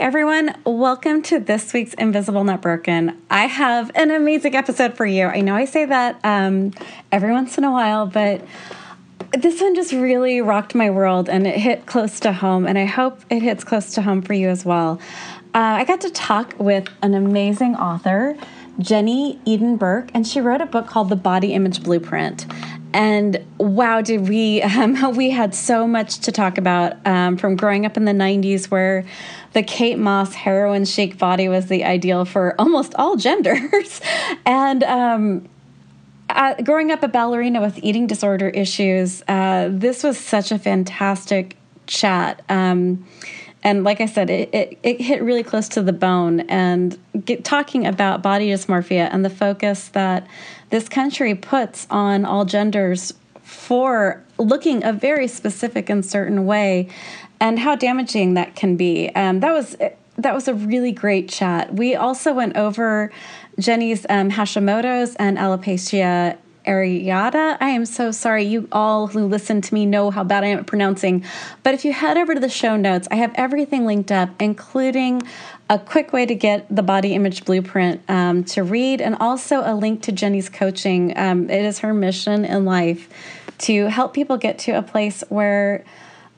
everyone. Welcome to this week's Invisible Not Broken. I have an amazing episode for you. I know I say that um, every once in a while, but this one just really rocked my world and it hit close to home, and I hope it hits close to home for you as well. Uh, I got to talk with an amazing author, Jenny Eden Berk, and she wrote a book called The Body Image Blueprint. And wow, did we um, we had so much to talk about um, from growing up in the '90s, where the Kate Moss heroin chic body was the ideal for almost all genders, and um, uh, growing up a ballerina with eating disorder issues, uh, this was such a fantastic chat. And like I said, it, it, it, hit really close to the bone. And get, talking about body dysmorphia and the focus that this country puts on all genders for looking a very specific and certain way, and how damaging that can be. Um, that was that was a really great chat. We also went over Jenny's um, Hashimoto's and alopecia areata. I am so sorry. You all who listen to me know how bad I am at pronouncing. But if you head over to the show notes, I have everything linked up, including a quick way to get the body image blueprint um, to read, and also a link to Jenny's coaching. Um, it is her mission in life to help people get to a place where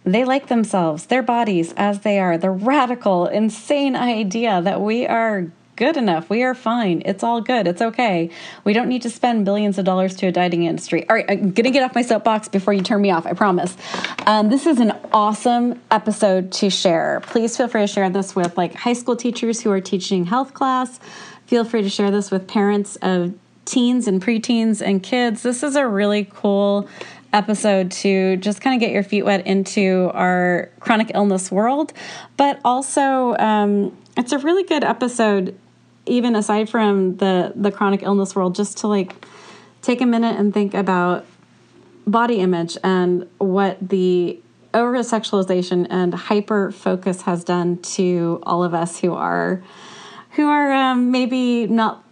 they like themselves, their bodies as they are. The radical, insane idea that we are good enough. We are fine. It's all good. It's okay. We don't need to spend billions of dollars to a dieting industry. All right, I'm going to get off my soapbox before you turn me off. I promise. Um, this is an awesome episode to share. Please feel free to share this with like high school teachers who are teaching health class. Feel free to share this with parents of teens and preteens and kids. This is a really cool episode to just kind of get your feet wet into our chronic illness world, but also um, it's a really good episode even aside from the the chronic illness world just to like take a minute and think about body image and what the over sexualization and hyper focus has done to all of us who are who are um, maybe not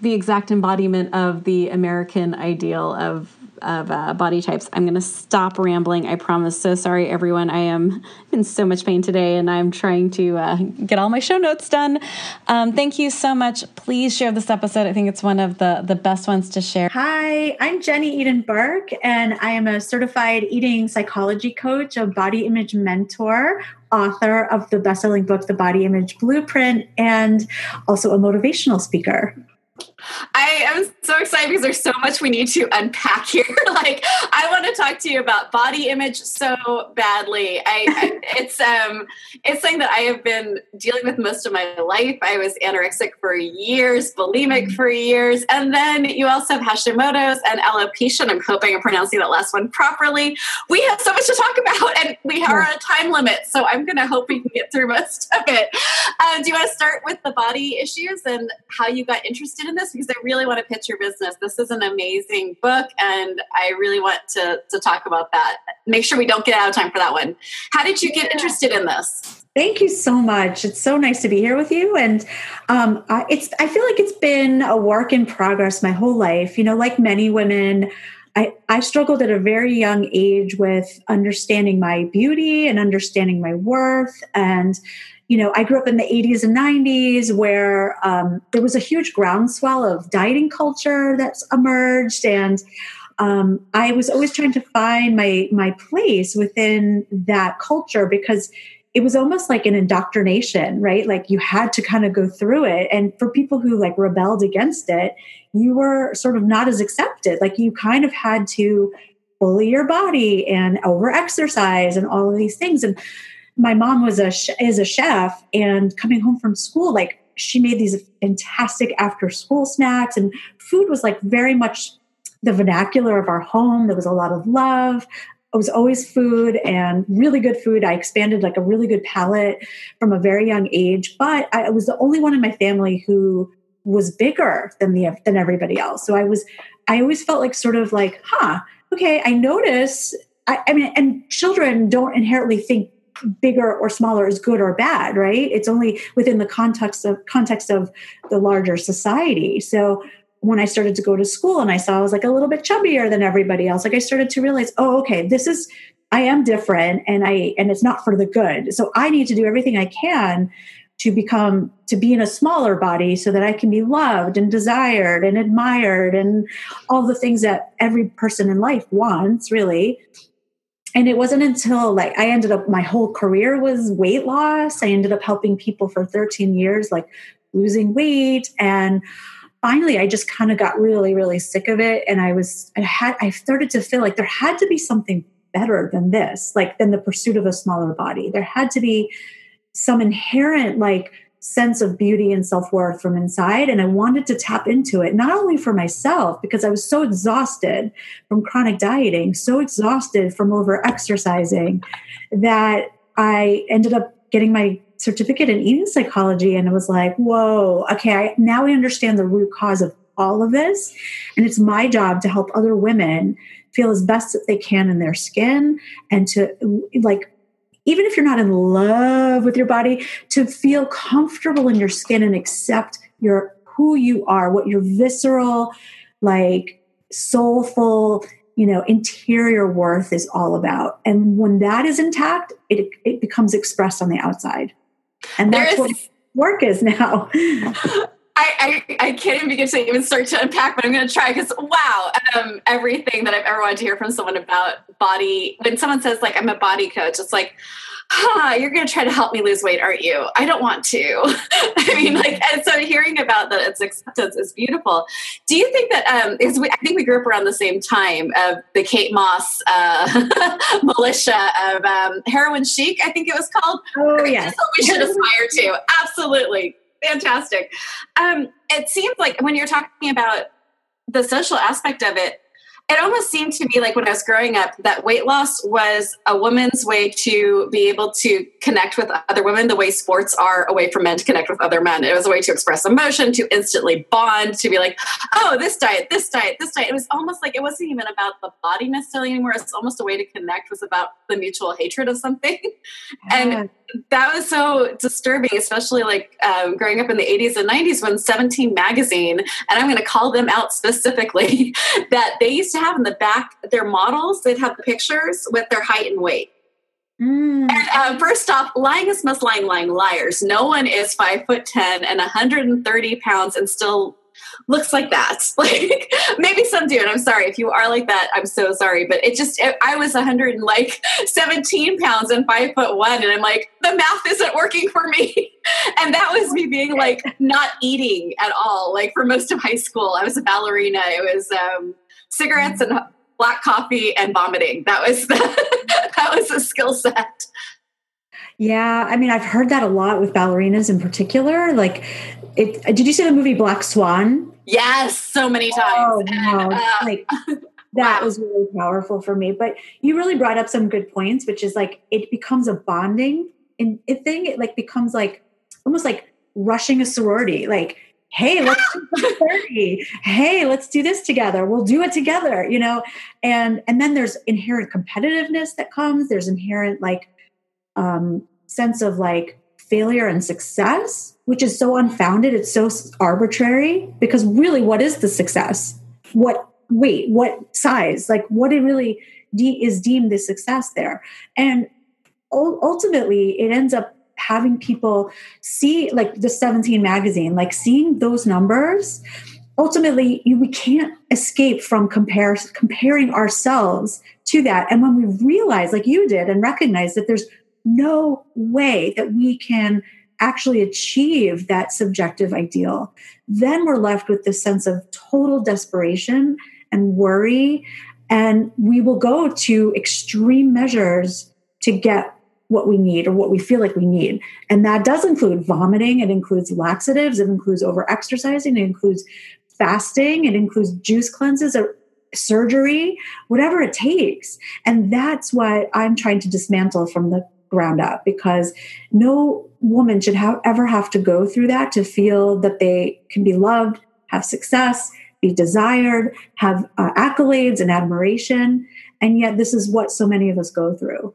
the exact embodiment of the American ideal of of uh, body types. I'm going to stop rambling. I promise. So sorry, everyone. I am in so much pain today, and I'm trying to uh, get all my show notes done. Um, thank you so much. Please share this episode. I think it's one of the the best ones to share. Hi, I'm Jenny Eden Berk, and I am a certified eating psychology coach, a body image mentor, author of the best-selling book the body image blueprint and also a motivational speaker I am so excited because there's so much we need to unpack here. like, I want to talk to you about body image so badly. I, I, it's um, it's something that I have been dealing with most of my life. I was anorexic for years, bulimic mm-hmm. for years, and then you also have Hashimoto's and alopecia. And I'm hoping I'm pronouncing that last one properly. We have so much to talk about, and we are on a time limit, so I'm going to hope we can get through most of it. Uh, do you want to start with the body issues and how you got interested in this? Because I really want to pitch your business. This is an amazing book, and I really want to, to talk about that. Make sure we don't get out of time for that one. How did you get interested in this? Thank you so much. It's so nice to be here with you, and um, I, it's. I feel like it's been a work in progress my whole life. You know, like many women. I, I, struggled at a very young age with understanding my beauty and understanding my worth and you know, I grew up in the 80s and 90s where um, there was a huge groundswell of dieting culture that's emerged. And um, I was always trying to find my, my place within that culture because it was almost like an indoctrination, right? Like you had to kind of go through it. And for people who like rebelled against it, you were sort of not as accepted. Like you kind of had to bully your body and over exercise and all of these things. And my mom was a is a chef and coming home from school like she made these fantastic after school snacks and food was like very much the vernacular of our home. There was a lot of love. It was always food and really good food. I expanded like a really good palate from a very young age but i was the only one in my family who was bigger than the than everybody else. So i was i always felt like sort of like huh okay i notice I, I mean and children don't inherently think bigger or smaller is good or bad right? It's only within the context of context of the larger society. So when i started to go to school and i saw i was like a little bit chubbier than everybody else like i started to realize oh okay this is i am different and i and it's not for the good. So i need to do everything i can to become to be in a smaller body so that I can be loved and desired and admired and all the things that every person in life wants really and it wasn't until like I ended up my whole career was weight loss. I ended up helping people for 13 years like losing weight and finally I just kind of got really really sick of it and I was I had I started to feel like there had to be something better than this, like than the pursuit of a smaller body. There had to be some inherent like sense of beauty and self-worth from inside and i wanted to tap into it not only for myself because i was so exhausted from chronic dieting so exhausted from over exercising that i ended up getting my certificate in eating psychology and it was like whoa okay I, now i understand the root cause of all of this and it's my job to help other women feel as best that they can in their skin and to like even if you're not in love with your body, to feel comfortable in your skin and accept your who you are, what your visceral, like soulful, you know, interior worth is all about. And when that is intact, it it becomes expressed on the outside. And that's what work is now. I, I, I, can't even begin to even start to unpack, but I'm going to try because wow, um, everything that I've ever wanted to hear from someone about body. When someone says like I'm a body coach, it's like, huh, you're going to try to help me lose weight, aren't you? I don't want to. I mean, like, and so hearing about that it's acceptance is beautiful. Do you think that? Um, we, I think we grew up around the same time of the Kate Moss uh, militia of um, heroin chic. I think it was called. Oh yes, we should aspire to. Absolutely fantastic. Um, it seems like when you're talking about the social aspect of it, it almost seemed to me like when I was growing up that weight loss was a woman's way to be able to connect with other women the way sports are a way for men to connect with other men. It was a way to express emotion, to instantly bond, to be like, oh, this diet, this diet, this diet. It was almost like it wasn't even about the body necessarily anymore. It's almost a way to connect was about the mutual hatred of something. Yeah. And that was so disturbing, especially like um, growing up in the 80s and 90s when 17 magazine, and I'm going to call them out specifically, that they used to have in the back their models, they'd have the pictures with their height and weight. Mm. And, uh, first off, lying is most lying, lying liars. No one is five foot ten and 130 pounds and still looks like that. Like maybe some do, and I'm sorry if you are like that. I'm so sorry, but it just it, I was 100 and like 17 pounds and five foot one, and I'm like the math isn't working for me. and that was me being like not eating at all. Like for most of high school, I was a ballerina. It was um, cigarettes and black coffee and vomiting. That was the, that was a skill set. Yeah, I mean, I've heard that a lot with ballerinas in particular. Like, it, did you see the movie Black Swan? Yes, so many times. Oh, wow. Uh, like that wow. was really powerful for me. But you really brought up some good points, which is like it becomes a bonding in a thing. It like becomes like almost like rushing a sorority. Like, hey, let's do 30. Hey, let's do this together. We'll do it together, you know? And and then there's inherent competitiveness that comes. There's inherent like um sense of like failure and success, which is so unfounded. It's so arbitrary because really, what is the success? What weight? What size? Like what it really de- is deemed the success there? And ultimately, it ends up having people see like the 17 magazine, like seeing those numbers. Ultimately, you, we can't escape from compare, comparing ourselves to that. And when we realize, like you did, and recognize that there's no way that we can actually achieve that subjective ideal, then we're left with this sense of total desperation and worry. And we will go to extreme measures to get what we need or what we feel like we need. And that does include vomiting, it includes laxatives, it includes over exercising, it includes fasting, it includes juice cleanses or surgery, whatever it takes. And that's what I'm trying to dismantle from the ground up because no woman should have, ever have to go through that to feel that they can be loved, have success, be desired, have uh, accolades and admiration. And yet, this is what so many of us go through.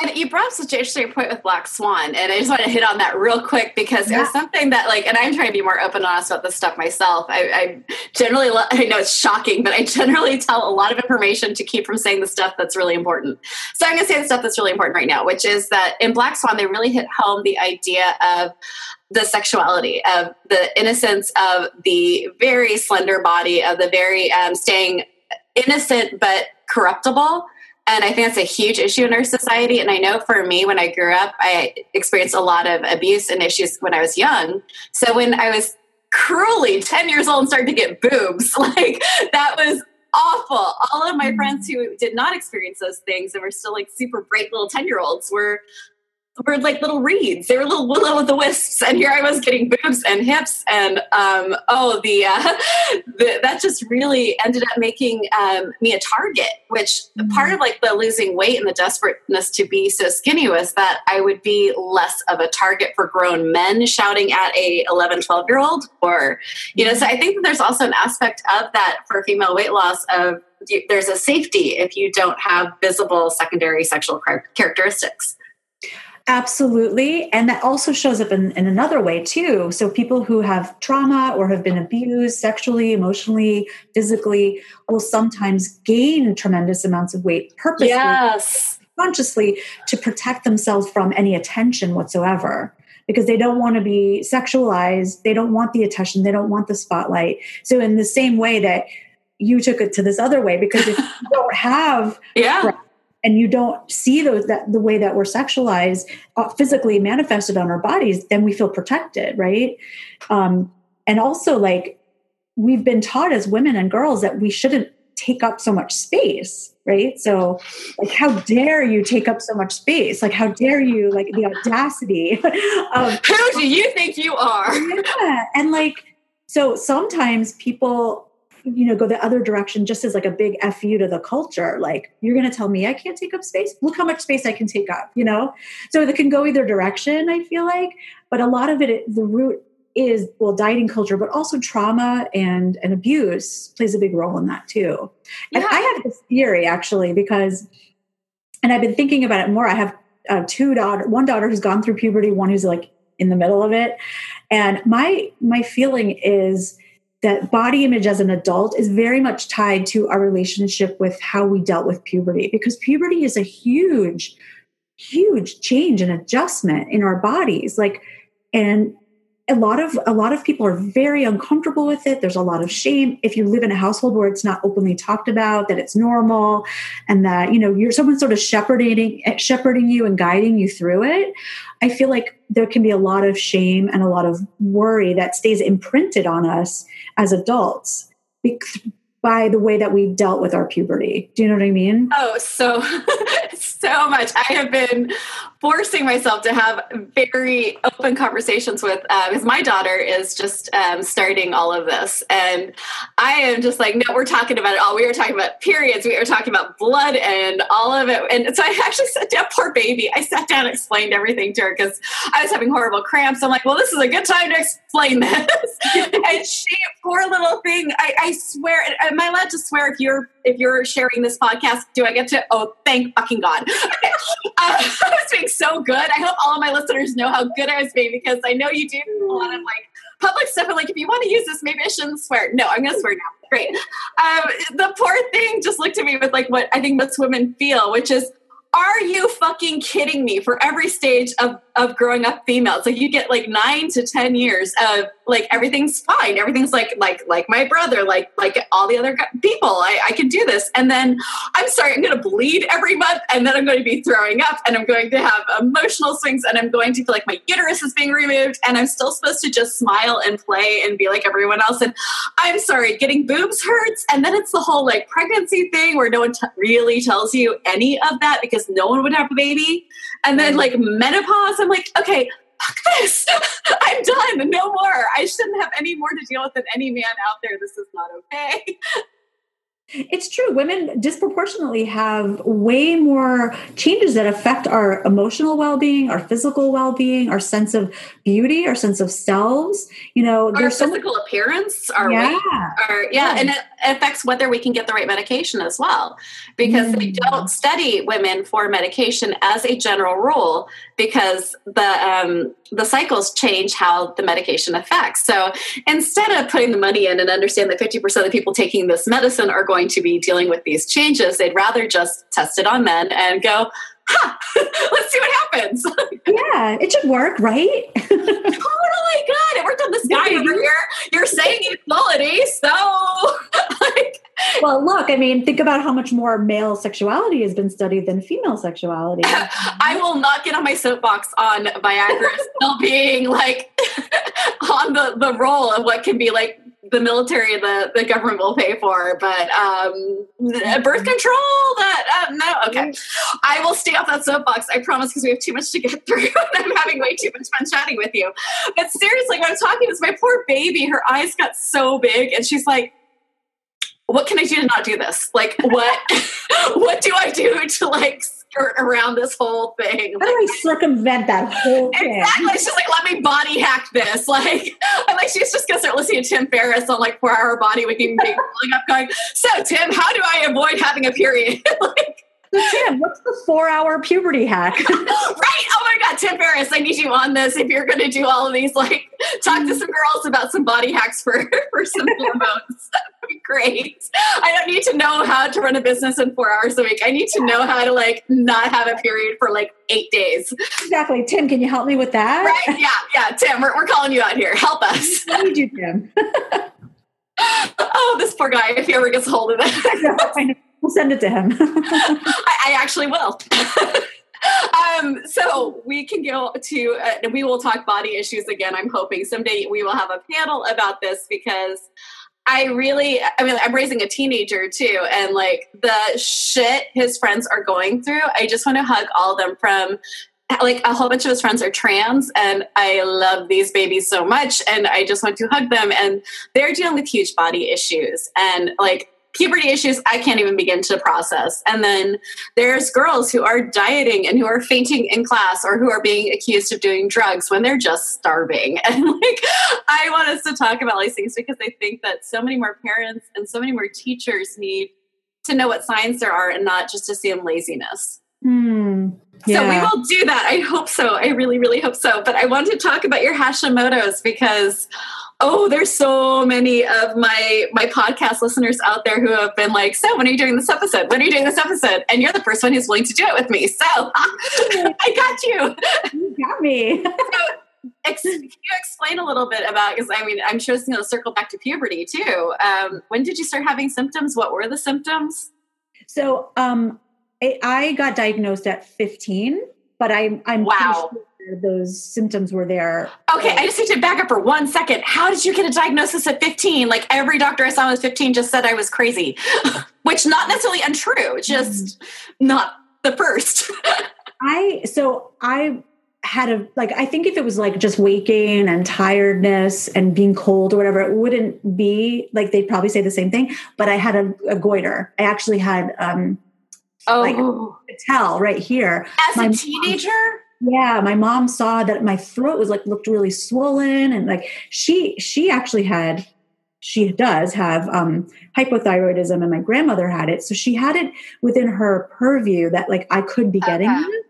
And you brought up such an interesting point with Black Swan, and I just want to hit on that real quick because yeah. it's something that, like, and I'm trying to be more open and honest about this stuff myself. I, I generally, I know it's shocking, but I generally tell a lot of information to keep from saying the stuff that's really important. So I'm going to say the stuff that's really important right now, which is that in Black Swan, they really hit home the idea of the sexuality of the innocence of the very slender body of the very um, staying innocent but corruptible and I think that's a huge issue in our society. And I know for me, when I grew up, I experienced a lot of abuse and issues when I was young. So when I was cruelly 10 years old and started to get boobs, like that was awful. All of my mm. friends who did not experience those things and were still like super bright little 10 year olds were were like little reeds. They were little will o' the wisps, and here I was getting boobs and hips, and um, oh, the, uh, the, that just really ended up making um, me a target. Which mm-hmm. part of like the losing weight and the desperateness to be so skinny was that I would be less of a target for grown men shouting at a 11, 12 year old, or you know. So I think that there's also an aspect of that for female weight loss of there's a safety if you don't have visible secondary sexual characteristics. Absolutely. And that also shows up in, in another way, too. So, people who have trauma or have been abused sexually, emotionally, physically will sometimes gain tremendous amounts of weight purposely, yes. consciously, to protect themselves from any attention whatsoever because they don't want to be sexualized. They don't want the attention. They don't want the spotlight. So, in the same way that you took it to this other way, because if you don't have yeah and you don't see those that the way that we're sexualized uh, physically manifested on our bodies then we feel protected right? Um, and also like we've been taught as women and girls that we shouldn't take up so much space right? So like how dare you take up so much space? Like how dare you like the audacity of who do you think you are? Yeah and like so sometimes people you know go the other direction just as like a big fu to the culture. Like you're going to tell me i can't take up space? Look how much space i can take up you know? So it can go either direction i feel like but a lot of it the root is well dieting culture but also trauma and and abuse plays a big role in that too. Yeah. and i have this theory actually because and i've been thinking about it more. I have uh, two daughter one daughter who's gone through puberty one who's like in the middle of it. And my my feeling is that body image as an adult is very much tied to our relationship with how we dealt with puberty because puberty is a huge huge change and adjustment in our bodies. Like and a lot of a lot of people are very uncomfortable with it. There's a lot of shame. If you live in a household where it's not openly talked about that it's normal and that you know you're someone sort of shepherding shepherding you and guiding you through it i feel like there can be a lot of shame and a lot of worry that stays imprinted on us as adults by the way that we dealt with our puberty. Do you know what I mean? Oh, so so much. I have been forcing myself to have very open conversations with uh, because my daughter is just um, starting all of this, and I am just like, no, we're talking about it all. We were talking about periods. We were talking about blood and all of it. And so I actually sat down, poor baby. I sat down and explained everything to her because I was having horrible cramps. I'm like, well, this is a good time to explain this. and she, poor little thing, I, I swear, am I allowed to swear if you're if you're sharing this podcast? Do I get to? Oh, thank fucking God. uh, I was being so good. I hope all of my listeners know how good I was being because I know you do a lot of like public stuff. And like, if you want to use this, maybe I shouldn't swear. No, I'm going to swear now. Great. Um, the poor thing just looked at me with like what I think most women feel, which is, are you fucking kidding me? For every stage of of growing up females. Like you get like nine to ten years of like everything's fine. Everything's like like like my brother, like like all the other people. I, I can do this. And then I'm sorry, I'm going to bleed every month, and then I'm going to be throwing up, and I'm going to have emotional swings, and I'm going to feel like my uterus is being removed, and I'm still supposed to just smile and play and be like everyone else. And I'm sorry, getting boobs hurts, and then it's the whole like pregnancy thing where no one t- really tells you any of that because no one would have a baby, and then like menopause I'm like, okay, fuck this. I'm done. No more. I shouldn't have any more to deal with than any man out there. This is not okay. It's true. Women disproportionately have way more changes that affect our emotional well-being, our physical well-being, our sense of beauty, our sense of selves. You know, our there's so physical appearance, our Yeah. weight, our yeah, Yeah. and it affects whether we can get the right medication as well. Because they Mm. don't study women for medication as a general rule because the um, the cycles change how the medication affects. So instead of putting the money in and understand that 50% of the people taking this medicine are going to be dealing with these changes, they'd rather just test it on men and go, ha, let's see what happens. yeah, it should work, right? totally good. It worked on this guy over here. You're saying equality, so like well, look, I mean, think about how much more male sexuality has been studied than female sexuality. I will not get on my soapbox on Viagra still being like on the, the role of what can be like the military the, the government will pay for but um birth control that uh, no okay i will stay off that soapbox i promise because we have too much to get through and i'm having way too much fun chatting with you but seriously when i'm talking to my poor baby her eyes got so big and she's like what can I do to not do this? Like, what, what do I do to like skirt around this whole thing? How do I circumvent that whole thing? Exactly. She's like, let me body hack this. Like, I'm like, she's just gonna start listening to Tim Ferriss on like four hour body waking, being pulling up, going, so Tim, how do I avoid having a period? like, Tim, what's the four-hour puberty hack? right? Oh my God, Tim Ferriss, I need you on this if you're gonna do all of these. Like, talk to some girls about some body hacks for for some hormones. That would be great. I don't need to know how to run a business in four hours a week. I need to know how to like not have a period for like eight days. exactly, Tim. Can you help me with that? Right? Yeah, yeah. Tim, we're, we're calling you out here. Help us. I need you, Tim. Oh, this poor guy, if he ever gets hold of it. We'll send it to him. I, I actually will. um, so we can go to, uh, we will talk body issues again. I'm hoping someday we will have a panel about this because I really, I mean, I'm raising a teenager too, and like the shit his friends are going through, I just want to hug all of them from like a whole bunch of his friends are trans and I love these babies so much and I just want to hug them and they're dealing with huge body issues and like puberty issues I can't even begin to process. And then there's girls who are dieting and who are fainting in class or who are being accused of doing drugs when they're just starving. And like I want us to talk about these things because I think that so many more parents and so many more teachers need to know what signs there are and not just assume laziness. Hmm. So we will do that. I hope so. I really, really hope so. But I want to talk about your Hashimoto's because oh, there's so many of my my podcast listeners out there who have been like, so when are you doing this episode? When are you doing this episode? And you're the first one who's willing to do it with me. So I got you. You got me. Ex- can you explain a little bit about because I mean I'm sure it's going to circle back to puberty too. Um, when did you start having symptoms? What were the symptoms? So, um, I, I got diagnosed at 15, but I'm I'm Wow. Those symptoms were there. Okay, I just need to back up for one second. How did you get a diagnosis at 15? Like every doctor I saw was 15 just said I was crazy, which not necessarily untrue, just not the first. I so I had a like I think if it was like just waking and tiredness and being cold or whatever, it wouldn't be like they'd probably say the same thing. But I had a, a goiter. I actually had um Oh, a tell right here. as my a mom- teenager? Yeah, my mom saw that my throat was like looked really swollen and like she she actually had she does have um hypothyroidism and my grandmother had it. So she had it within her purview that like I could be getting Okay. it.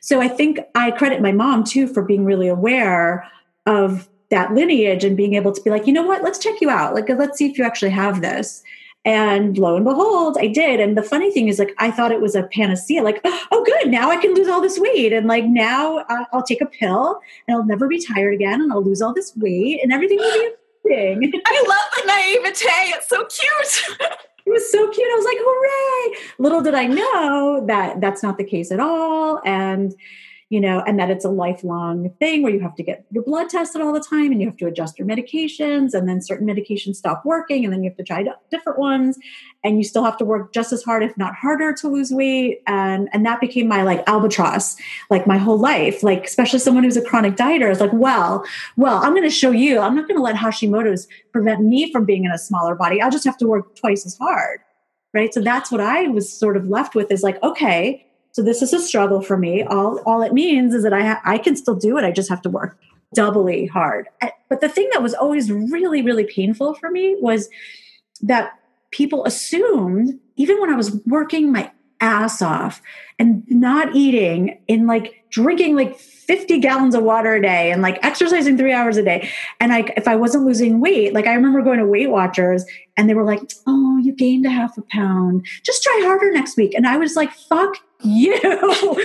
So I think I credit my mom too for being really aware of that lineage and being able to be like, you know what, let's check you out. Like let's see if you actually have this. And lo and behold, I did. And the funny thing is, like, I thought it was a panacea. Like, oh, good, now I can lose all this weight. And like, now uh, I'll take a pill and I'll never be tired again and I'll lose all this weight and everything will be amazing. I love the naivete. It's so cute. it was so cute. I was like, hooray. Little did I know that that's not the case at all. And, you know, and that it's a lifelong thing where you have to get your blood tested all the time and you have to adjust your medications and then certain medications stop working and then you have to try different ones. And you still have to work just as hard if not harder to lose weight. And and that became my like albatross like my whole life. Like especially someone who's a chronic dieter is like well well i'm going to show you i'm not going to let hashimoto's prevent me from being in a smaller body. I'll just have to work twice as hard right? So that's what I was sort of left with is like, okay, so this is a struggle for me. All all it means is that I ha- I can still do it. I just have to work doubly hard. Eh, but the thing that was always really really painful for me was that people assumed even when I was working my ass off and not eating and like drinking like 50 gallons of water a day and like exercising three hours a day. And like if I wasn't losing weight, like I remember going to Weight Watchers and they were like, Oh, you gained a half a pound. Just try harder next week. And I was like, fuck you.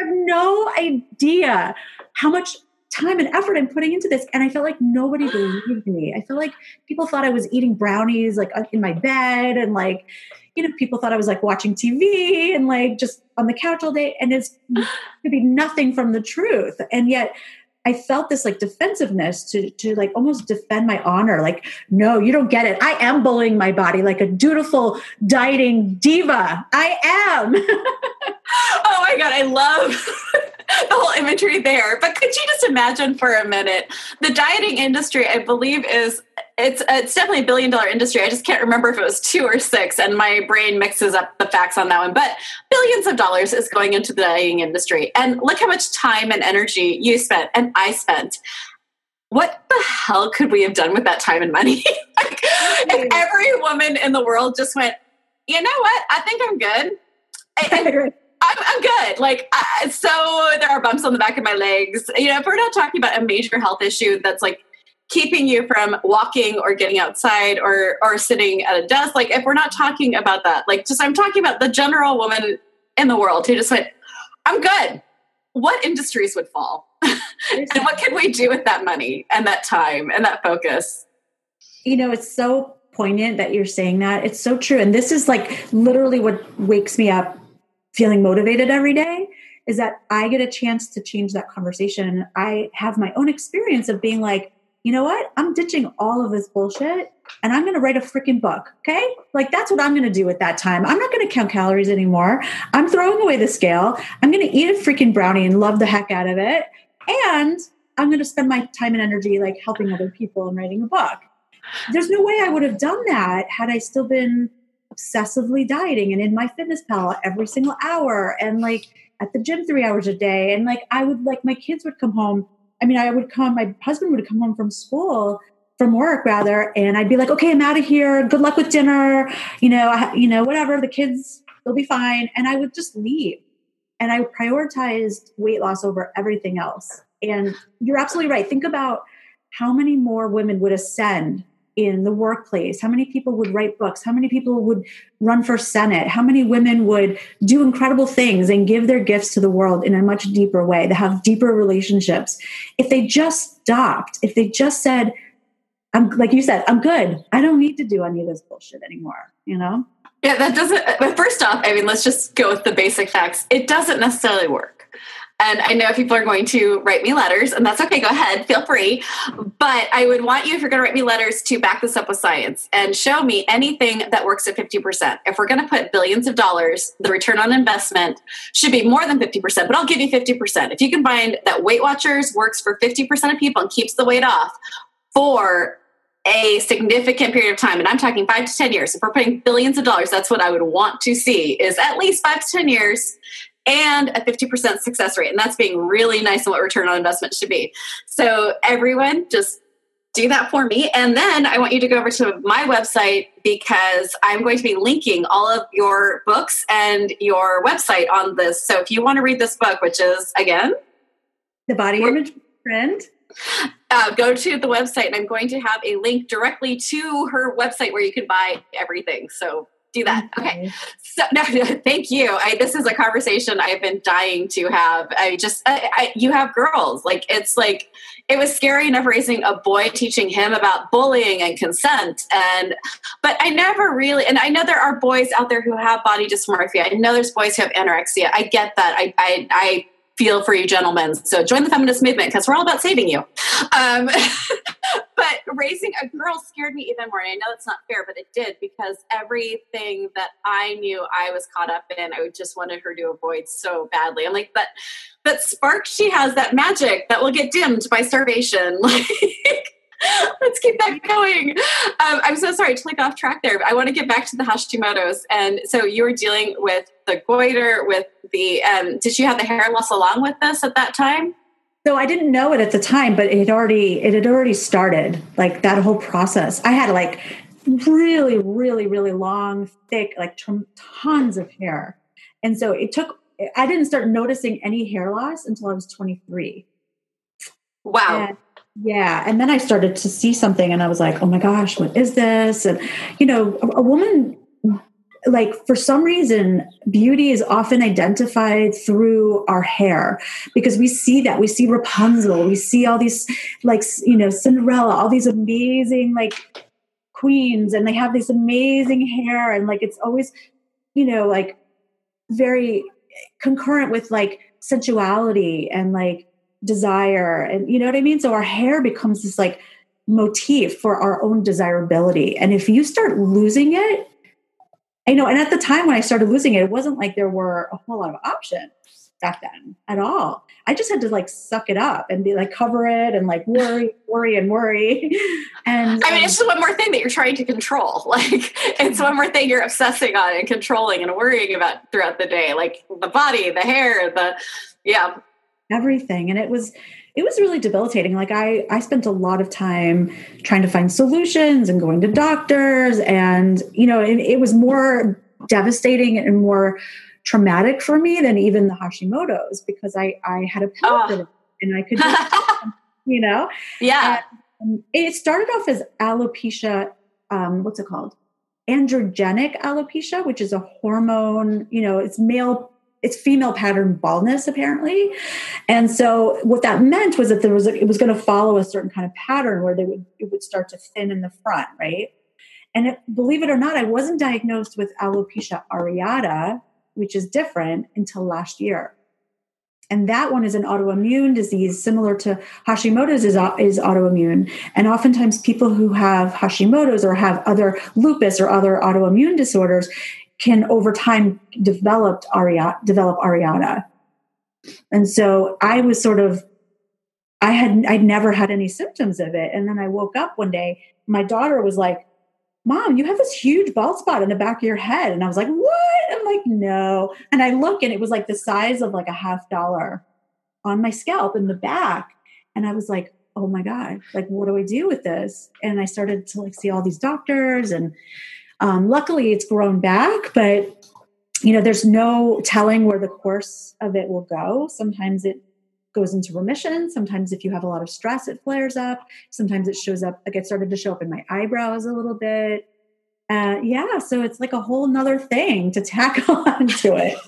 Have no idea how much time and effort I'm putting into this. And I felt like nobody believed me. I feel like people thought I was eating brownies like uh, in my bed and like, you know, people thought I was like watching TV and like just on the couch all day. And it's could be nothing from the truth. And yet I felt this like defensiveness to to like almost defend my honor. Like, no, you don't get it. I am bullying my body like a dutiful dieting diva. I am. oh my god, I love the whole imagery there. But could you just imagine for a minute the dieting industry? I believe is it's uh, it's definitely a billion dollar industry. I just can't remember if it was two or six, and my brain mixes up the facts on that one. But billions of dollars is going into the dieting industry, and look how much time and energy you spent and I spent. What the hell could we have done with that time and money? like, if mm-hmm. every woman in the world just went, you know what? I think I'm good. I, I'm, good. Like, I, so there are bumps on the back of my legs. You know, if we're not talking about a major health issue that's like keeping you from walking or getting outside or or sitting at a desk like if we're not talking about that like just i'm talking about the general woman in the world who just went i'm good. What industries would fall? And what can we do with that money and that time and that focus? You know it's so poignant that you're saying that. It's so true. And this is like literally what wakes me up feeling motivated every day is that i get a chance to change that conversation i have my own experience of being like you know what? I'm ditching all of this bullshit and I'm going to write a freaking book. Okay. Like that's what I'm going to do at that time. I'm not going to count calories anymore. I'm throwing away the scale. I'm going to eat a freaking brownie and love the heck out of it. And I'm going to spend my time and energy like helping other people and writing a book. There's no way I would have done that had I still been obsessively dieting and in MyFitnessPal every single hour and like at the gym three hours a day. And like I would like my kids would come home I mean, I would come, my husband would come home from school, from work rather, and I'd be like, okay, I'm out of here. Good luck with dinner. You know, I, you know, whatever. The kids, they'll be fine. And I would just leave. And I prioritized weight loss over everything else. And you're absolutely right. Think about how many more women would ascend in the workplace? How many people would write books? How many people would run for senate? How many women would do incredible things and give their gifts to the world in a much deeper way to have deeper relationships? If they just stopped if they just said i'm like you said i'm good. I don't need to do any of this bullshit anymore you know? Yeah that doesn't but first off i mean let's just go with the basic facts. It doesn't necessarily work and I know people are going to write me letters, and that's okay. Go ahead, feel free. But I would want you, if you're going to write me letters, to back this up with science and show me anything that works at 50%. If we're going to put billions of dollars, the return on investment should be more than 50%, but I'll give you 50%. If you can find that Weight Watchers works for 50% of people and keeps the weight off for a significant period of time and i'm talking five to ten years if we're putting billions of dollars that's what i would want to see is at least five to ten years and a 50% success rate. And that's being really nice on what return on investment should be. So, everyone, just do that for me. And then I want you to go over to my website because I'm going to be linking all of your books and your website on this. So, if you want to read this book, which is again, The Body Image Trend. Uh, go to the website and I'm going to have a link directly to her website where you can buy everything. So do that. Mm-hmm. Okay. So no, no thank you. I, this is a conversation I've been dying to have. I just, I, I, you have girls. Like it's like it was scary enough raising a boy, teaching him about bullying and consent, and but I never really. And I know there are boys out there who have body dysmorphia. I know there's boys who have anorexia. I get that. I, I, I feel for you gentlemen. So join the feminist movement because we're all about saving you. Um, but raising a girl scared me even more. And I know that's not fair, but it did because everything that I knew I was caught up in, I just wanted her to avoid so badly. I'm like, that that spark she has, that magic that will get dimmed by starvation. Like Let's keep that going. Um, I'm so sorry to like off track there. But I want to get back to the Hashimoto's. And so you were dealing with the goiter, with the, um, did you have the hair loss along with this at that time? So I didn't know it at the time, but it had already it had already started. Like that whole process. I had like really, really, really long, thick, like tons of hair, and so it took. I didn't start noticing any hair loss until I was 23. Wow. And, yeah, and then I started to see something, and I was like, "Oh my gosh, what is this?" And you know, a, a woman like for some reason beauty is often identified through our hair because we see that we see rapunzel we see all these like you know cinderella all these amazing like queens and they have this amazing hair and like it's always you know like very concurrent with like sensuality and like desire and you know what i mean so our hair becomes this like motif for our own desirability and if you start losing it I know, and at the time when I started losing it, it wasn't like there were a whole lot of options back then at all. I just had to like suck it up and be like cover it and like worry, worry, and worry. And I mean, um, it's just one more thing that you're trying to control. Like it's one more thing you're obsessing on and controlling and worrying about throughout the day, like the body, the hair, the yeah, everything. And it was it was really debilitating. Like i i spent a lot of time trying to find solutions and going to doctors. And you know it, it was more devastating and more traumatic for me than even the hashimoto's because i i had a pill oh. and i could just, you know? Yeah. And it started off as alopecia um, what's it called? Androgenic alopecia which is a hormone you know it's male it's female pattern baldness apparently. And so what that meant was that there was a, it was going to follow a certain kind of pattern where they would it would start to thin in the front right? And it, believe it or not i wasn't diagnosed with alopecia areata which is different until last year. And that one is an autoimmune disease similar to hashimoto's is, is autoimmune. And oftentimes people who have hashimoto's or have other lupus or other autoimmune disorders can over time develop aria develop areata and so i was sort of i had i'd never had any symptoms of it. And then i woke up one day my daughter was like mom you have this huge bald spot in the back of your head. And i was like what? I'm like no. And i look and it was like the size of like a half dollar on my scalp in the back. And i was like oh my god like what do i do with this? And i started to like see all these doctors and um, luckily, it's grown back, but you know, there's no telling where the course of it will go. Sometimes it goes into remission. Sometimes, if you have a lot of stress, it flares up. Sometimes it shows up, it gets started to show up in my eyebrows a little bit. Uh, yeah, so it's like a whole nother thing to tackle onto it.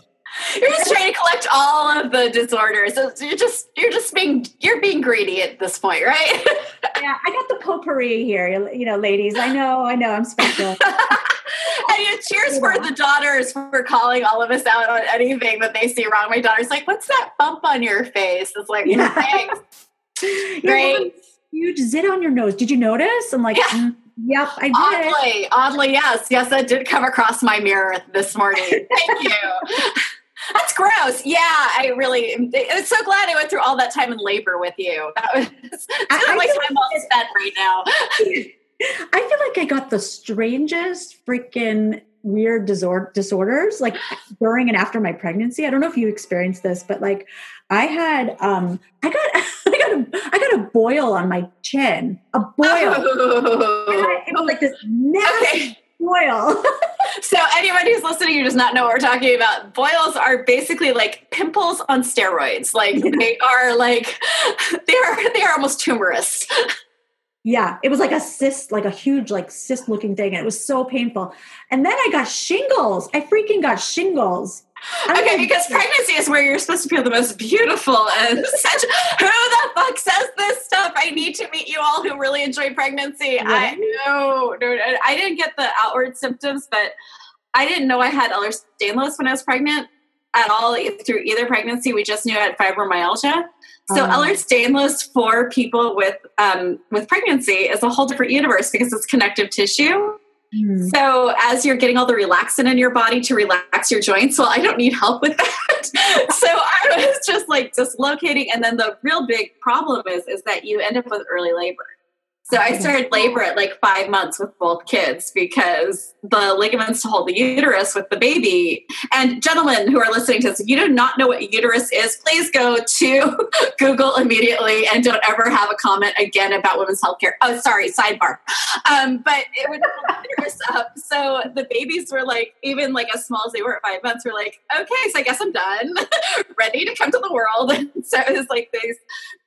You're just trying to collect all of the disorders. So you're just you're just being you're being greedy at this point, right? yeah, I got the potpourri here, you know, ladies. I know, I know, I'm special. and you cheers for the daughters for calling all of us out on anything that they see wrong. My daughter's like, "What's that bump on your face?" It's like, yeah. thanks. Great. Huge zit on your nose. Did you notice? I'm like, yeah. Mm, yep, I did. Oddly, oddly, yes, yes, that did come across my mirror this morning. Thank you. That's gross. Yeah, I really. I'm so glad I went through all that time and labor with you. That was I, my time well spent right now. I feel like I got the strangest freaking weird disorder disorders like during and after my pregnancy. I don't know if you experienced this, but like I had um I got I got a I got a boil on my chin. A boil. Oh. I, it was like this nasty okay. Boil. so anyone who's listening who does not know what we're talking about, boils are basically like pimples on steroids. Like yeah. they are like they are they are almost tumorous. Yeah, it was like a cyst, like a huge, like cyst looking thing. And it was so painful. And then I got shingles. I freaking got shingles. Okay, because pregnancy is where you're supposed to feel the most beautiful and such. Who the fuck says this stuff? I need to meet you all who really enjoy pregnancy. I no, no, I didn't get the outward symptoms, but I didn't know I had Ehlers-Danlos when I was pregnant at all through either pregnancy. We just knew I had fibromyalgia. So um, Ehlers-Danlos for people with um, with pregnancy is a whole different universe because it's connective tissue. Mm. So as you're getting all the relaxin in your body to relax your joints, well, I don't need help with that. so I was just like dislocating. And then the real big problem is is that you end up with early labor. So I started labor at like five months with both kids because the ligaments to hold the uterus with the baby. And gentlemen who are listening to this, if you do not know what uterus is, please go to Google immediately and don't ever have a comment again about women's healthcare. Oh, sorry, sidebar. Um, but it would hold the uterus up. So the babies were like, even like as small as they were at five months, were like, okay, so I guess I'm done, ready to come to the world. And so it was like these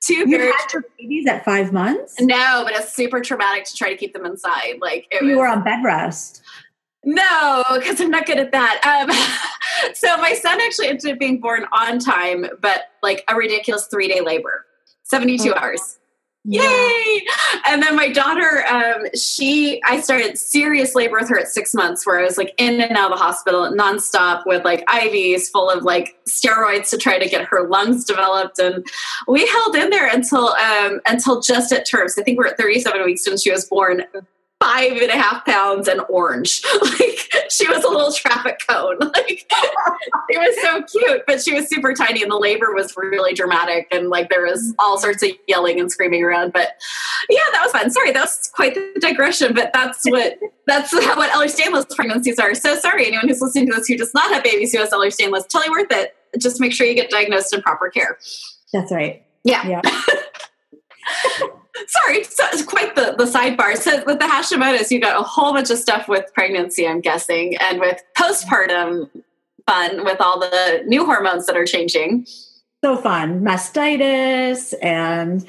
two you very had your babies at five months. no, but it's super traumatic to try to keep them inside. Like it you was, were on bed rest. no, because I'm not good at that. Um, so my son actually ended up being born on time, but like a ridiculous three day labor, 72 Oh. hours. Yay! And then my daughter, um, she, I started serious labor with her at six months, where I was like in and out of the hospital nonstop with like IVs full of like steroids to try to get her lungs developed, and we held in there until um, until just at terms. I think we're at 37 weeks when she was born. Five and a half pounds and orange. Like she was a little traffic cone. Like it was so cute, but she was super tiny and the labor was really dramatic and like there was all sorts of yelling and screaming around. But yeah, that was fun. Sorry, that was quite the digression, but that's what that's what Ehlers-Danlos pregnancies are. So sorry, anyone who's listening to this who does not have babies who has Ehlers-Danlos, totally worth it. Just make sure you get diagnosed in proper care. That's right. Yeah. Yeah. Sorry, so quite the, the sidebar. So with the Hashimoto's, you got a whole bunch of stuff with pregnancy, I'm guessing, and with postpartum fun with all the new hormones that are changing. So fun. Mastitis and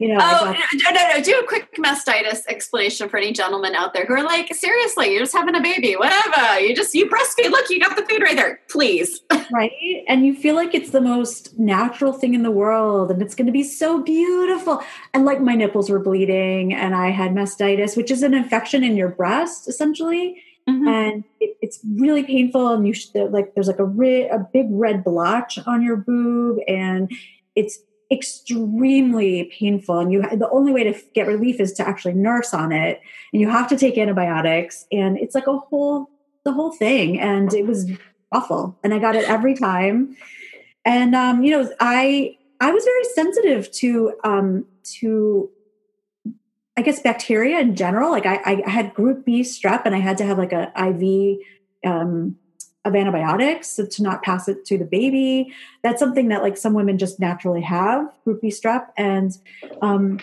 you know, Oh, got- no, no, no. Do a quick mastitis explanation for any gentlemen out there who are like, seriously, you're just having a baby, whatever. You just, you breastfeed. Look, you got the food right there. Please. right? And you feel like it's the most natural thing in the world and it's going to be so beautiful. And like my nipples were bleeding and I had mastitis, which is an infection in your breast essentially. And it, it's really painful. And you should, like, there's like a, ri- a big red blotch on your boob and it's extremely painful. And you, the only way to get relief is to actually nurse on it. And you have to take antibiotics. And it's like a whole, the whole thing. And it was awful and i got it every time and um you know i i was very sensitive to um to i guess bacteria in general like i i had group b strep and i had to have like a iv um of antibiotics to not pass it to the baby. That's something that like some women just naturally have group b strep. And um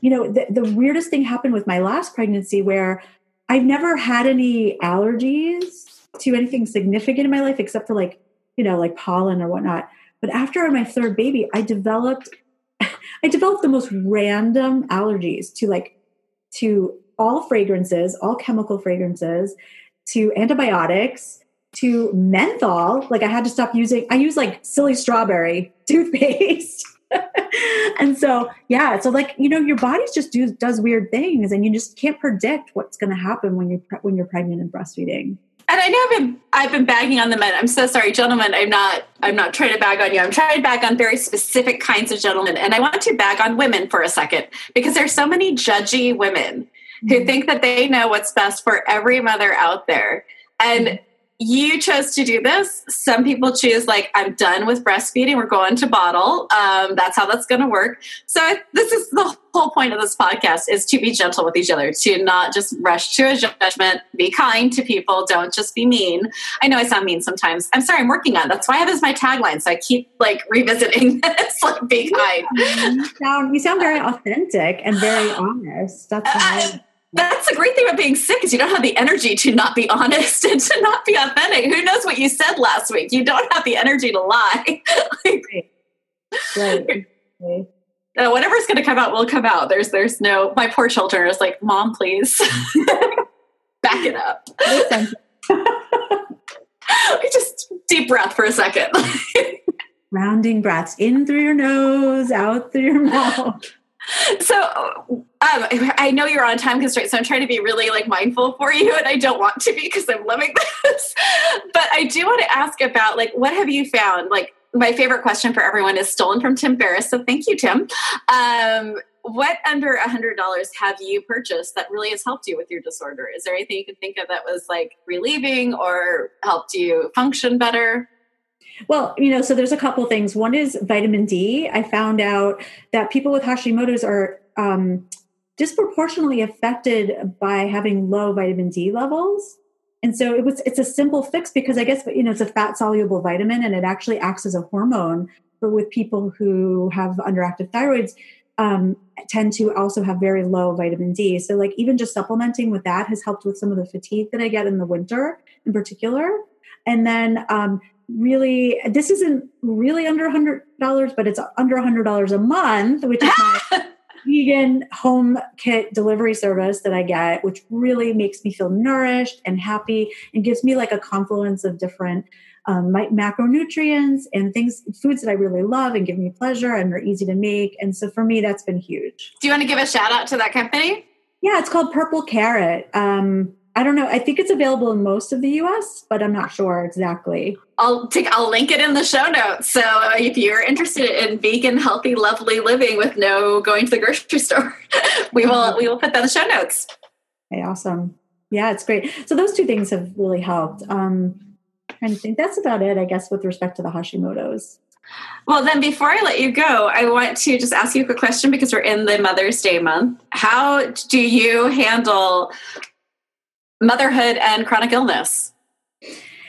you know the, the weirdest thing happened with my last pregnancy where i've never had any allergies to anything significant in my life except for like you know like pollen or whatnot. But after my third baby i developed i developed the most random allergies to like to all fragrances all chemical fragrances to antibiotics to menthol. Like i had to stop using i use like silly strawberry toothpaste. And so yeah so like you know your body's just do, does weird things and you just can't predict what's going to happen when you're when you're pregnant and breastfeeding And I know I've been I've been bagging on the men. I'm so sorry, gentlemen. I'm not I'm not trying to bag on you. I'm trying to bag on very specific kinds of gentlemen. And I want to bag on women for a second because there's so many judgy women who mm-hmm. think that they know what's best for every mother out there. And you chose to do this. Some people choose like I'm done with breastfeeding. We're going to bottle. Um, that's how that's going to work. So this is the whole point of this podcast is to be gentle with each other, to not just rush to a judgment. Be kind to people. Don't just be mean. I know I sound mean sometimes. I'm sorry. I'm working on. it. That's why I have this as my tagline. So I keep like revisiting this. Like be kind. you sound you sound very authentic and very honest. That's why. Uh, that's the great thing about being sick is you don't have the energy to not be honest and to not be authentic. Who knows what you said last week? You don't have the energy to lie. like, right. uh, whatever's going to come out will come out. There's, there's no. My poor children are just like, mom, please back it up. Just deep breath for a second. Rounding breaths in through your nose, out through your mouth. So um, I know you're on time constraints, so I'm trying to be really like mindful for you, and I don't want to be because I'm loving this. but I do want to ask about like what have you found? Like my favorite question for everyone is stolen from Tim Ferriss, so thank you, Tim. Um, what under a hundred dollars have you purchased that really has helped you with your disorder? Is there anything you can think of that was like relieving or helped you function better? Well, you know, so there's a couple things. One is vitamin D. I found out that people with Hashimoto's are um, disproportionately affected by having low vitamin D levels. And so it was it's a simple fix because I guess you know it's a fat soluble vitamin and it actually acts as a hormone for with people who have underactive thyroids um, tend to also have very low vitamin D. So like even just supplementing with that has helped with some of the fatigue that I get in the winter in particular. And then um, really this isn't really under a hundred dollars, but it's under a hundred dollars a month, which is my vegan home kit delivery service that I get, which really makes me feel nourished and happy and gives me like a confluence of different um, macronutrients and things, foods that I really love and give me pleasure and are easy to make. And so for me, that's been huge. Do you want to give a shout out to that company? Yeah, it's called Purple Carrot. Um, I don't know. I think it's available in most of the US, but I'm not sure exactly. I'll take I'll link it in the show notes. So if you're interested in vegan, healthy, lovely living with no going to the grocery store, we will we will put that in the show notes. Okay, awesome. Yeah, it's great. So those two things have really helped. Um trying to think that's about it, I guess, with respect to the Hashimoto's. Well, then before I let you go, I want to just ask you a quick question because we're in the Mother's Day month. How do you handle motherhood and chronic illness.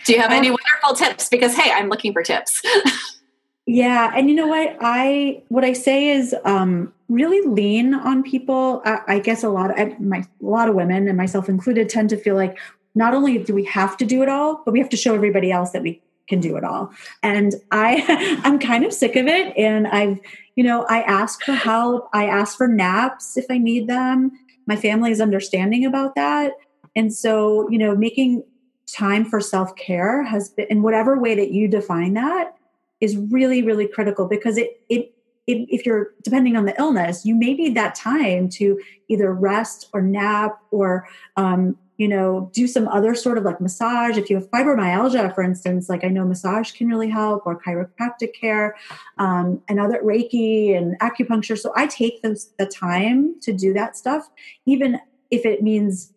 Do you have any um, wonderful tips? Because hey, I'm looking for tips. yeah, and you know what I what I say is um, really lean on people. I, I guess a lot of my a lot of women and myself included tend to feel like not only do we have to do it all, but we have to show everybody else that we can do it all. And I I'm kind of sick of it. And I've you know I ask for help. I ask for naps if I need them. My family is understanding about that. And so, you know, making time for self care has been, in whatever way that you define that, is really, really critical because it, it, it, if you're depending on the illness, you may need that time to either rest or nap or, um, you know, do some other sort of like massage. If you have fibromyalgia, for instance, like I know massage can really help, or chiropractic care, um, and other Reiki and acupuncture. So I take those the time to do that stuff, even if it means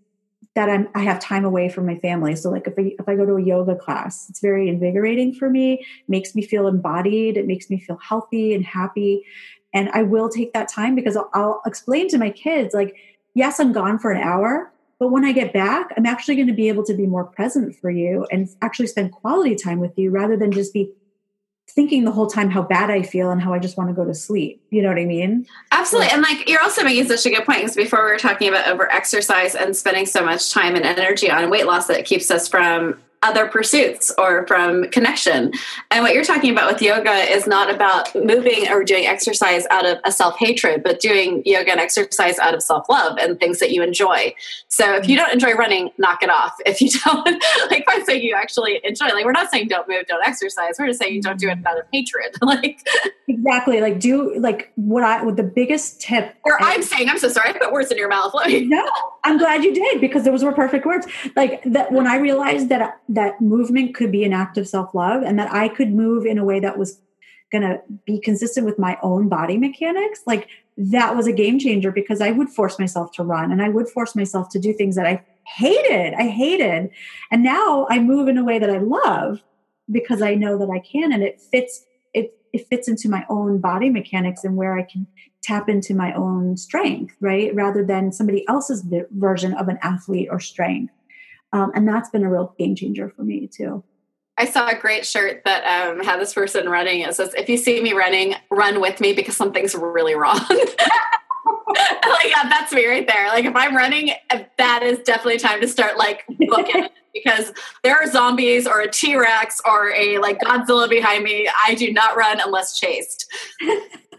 that I'm, I have time away from my family. So like if I, if I go to a yoga class, it's very invigorating for me, makes me feel embodied. It makes me feel healthy and happy. And I will take that time because I'll, I'll explain to my kids, like, yes, I'm gone for an hour, but when I get back, I'm actually going to be able to be more present for you and actually spend quality time with you rather than just be thinking the whole time how bad I feel and how I just want to go to sleep. You know what I mean? Absolutely. and like you're also making such a good point because before we were talking about over exercise and spending so much time and energy on weight loss that keeps us from other pursuits or from connection. And what you're talking about with yoga is not about moving or doing exercise out of a self hatred, but doing yoga and exercise out of self love and things that you enjoy. So if you mm-hmm. don't enjoy running, knock it off. If you don't, like I'm saying you actually enjoy, like we're not saying don't move, don't exercise. We're just saying you don't do it out of hatred. like exactly, like do like what I what the biggest tip. Or I, am saying, I'm so sorry, I put words in your mouth. no, I'm glad you did because those were perfect words. Like that when I realized that that movement could be an act of self-love and that I could move in a way that was going to be consistent with my own body mechanics like that was a game changer because I would force myself to run and I would force myself to do things that I hated. I hated. And now I move in a way that I love because I know that I can and it fits it it fits into my own body mechanics and where I can tap into my own strength, right? Rather than somebody else's version of an athlete or strength. Um, and that's been a real game changer for me too. I saw a great shirt that um, had this person running. It says, "If you see me running, run with me because something's really wrong." like yeah, that's me right there. Like if I'm running, that is definitely time to start like booking because there are zombies or a T Rex or a like Godzilla behind me. I do not run unless chased.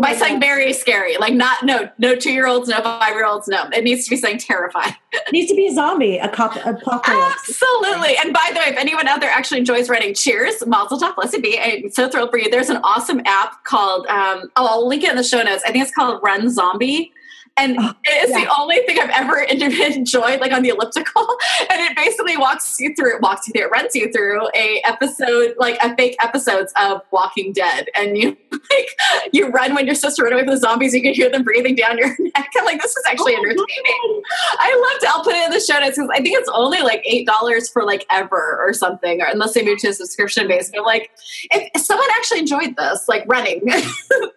by saying very scary, like not no no two year olds, no five year olds, no. It needs to be saying terrifying. It needs to be a zombie, a cop, apocalypse. Absolutely. And by the way, if anyone out there actually enjoys writing, cheers, Mazel Tov, blessed be. I'm so thrilled for you. There's an awesome app called. Um, oh, I'll link it in the show notes. I think it's called Run Zombie and oh, it's yeah. the only thing I've ever enjoyed, like on the elliptical. And it basically walks you through, it walks you through, runs you through a episode, like a fake episodes of Walking Dead, and you like you run when you're supposed to run away from the zombies. You can hear them breathing down your neck. I'm like, this is actually oh, entertaining. I loved. It. I'll put it in the show notes because I think it's only like eight dollars for like ever or something, or unless they move to a subscription base. But like, if someone actually enjoyed this, like running,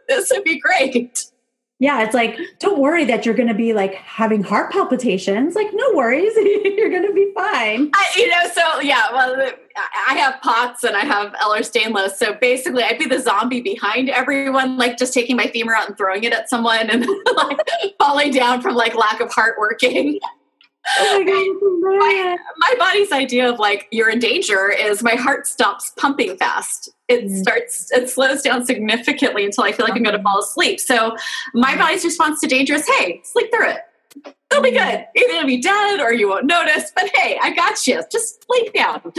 this would be great. Yeah, it's like, don't worry that you're going to be like having heart palpitations. Like, no worries, you're going to be fine. I, you know, so yeah, well, I have POTS and I have Ehlers-Danlos. So basically, I'd be the zombie behind everyone, like just taking my femur out and throwing it at someone and like falling down from like lack of heart working. Oh my, God, my, my, body's idea of like you're in danger is my heart stops pumping fast. It mm. starts, it slows down significantly until I feel like I'm going to fall asleep. So my body's response to danger is, hey, sleep through it. It'll be mm. good. Either you'll be dead or you won't notice. But hey, I got you. Just lay down.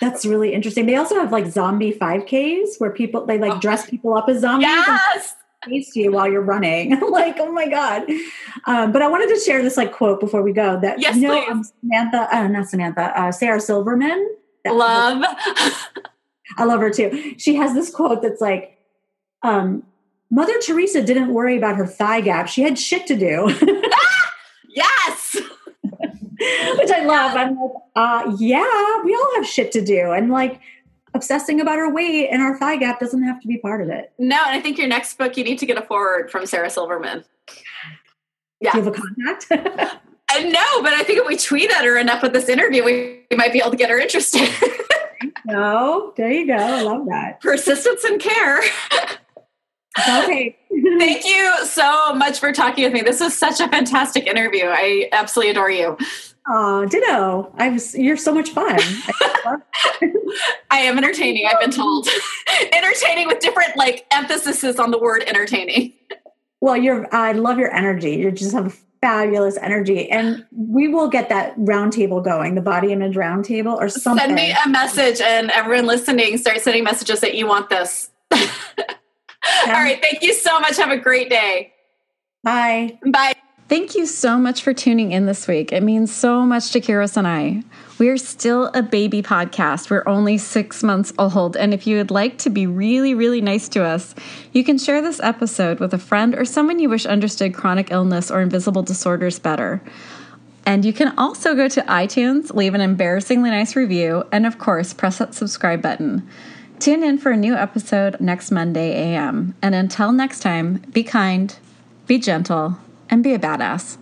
That's really interesting. They also have like zombie 5Ks where people they like oh. dress people up as zombies. Yes chase you while you're running. Like, oh my god! Um, but I wanted to share this like quote before we go. That yes, you know, um, Samantha, uh, not Samantha, uh, Sarah Silverman. Love. I love her too. She has this quote that's like, um, "Mother Teresa didn't worry about her thigh gap; she had shit to do." yes. Which I love. I'm like, uh, yeah, we all have shit to do, and like obsessing about our weight and our thigh gap doesn't have to be part of it. No, and I think your next book, you need to get a foreword from Sarah Silverman. Yeah. Do you have a contact? Uh, I know, but I think if we tweet at her enough with this interview, we, we might be able to get her interested. no, there you go. I love that. Persistence and care. okay. Thank you so much for talking with me. This was such a fantastic interview. I absolutely adore you. Oh, ditto. I was you're so much fun. I am entertaining, I've been told. entertaining with different like emphases on the word entertaining. Well, you're I love your energy. You just have a fabulous energy. And we will get that roundtable going, the body image roundtable or something. Send me a message and everyone listening, start sending messages that you want this. All right. Thank you so much. Have a great day. Bye. Bye. Thank you so much for tuning in this week. It means so much to Kiros and I. We're still a baby podcast. We're only six months old. And if you would like to be really, really nice to us, you can share this episode with a friend or someone you wish understood chronic illness or invisible disorders better. And you can also go to iTunes, leave an embarrassingly nice review, and of course, press that subscribe button. Tune in for a new episode next Monday AM. And until next time, be kind, be gentle, and be a badass.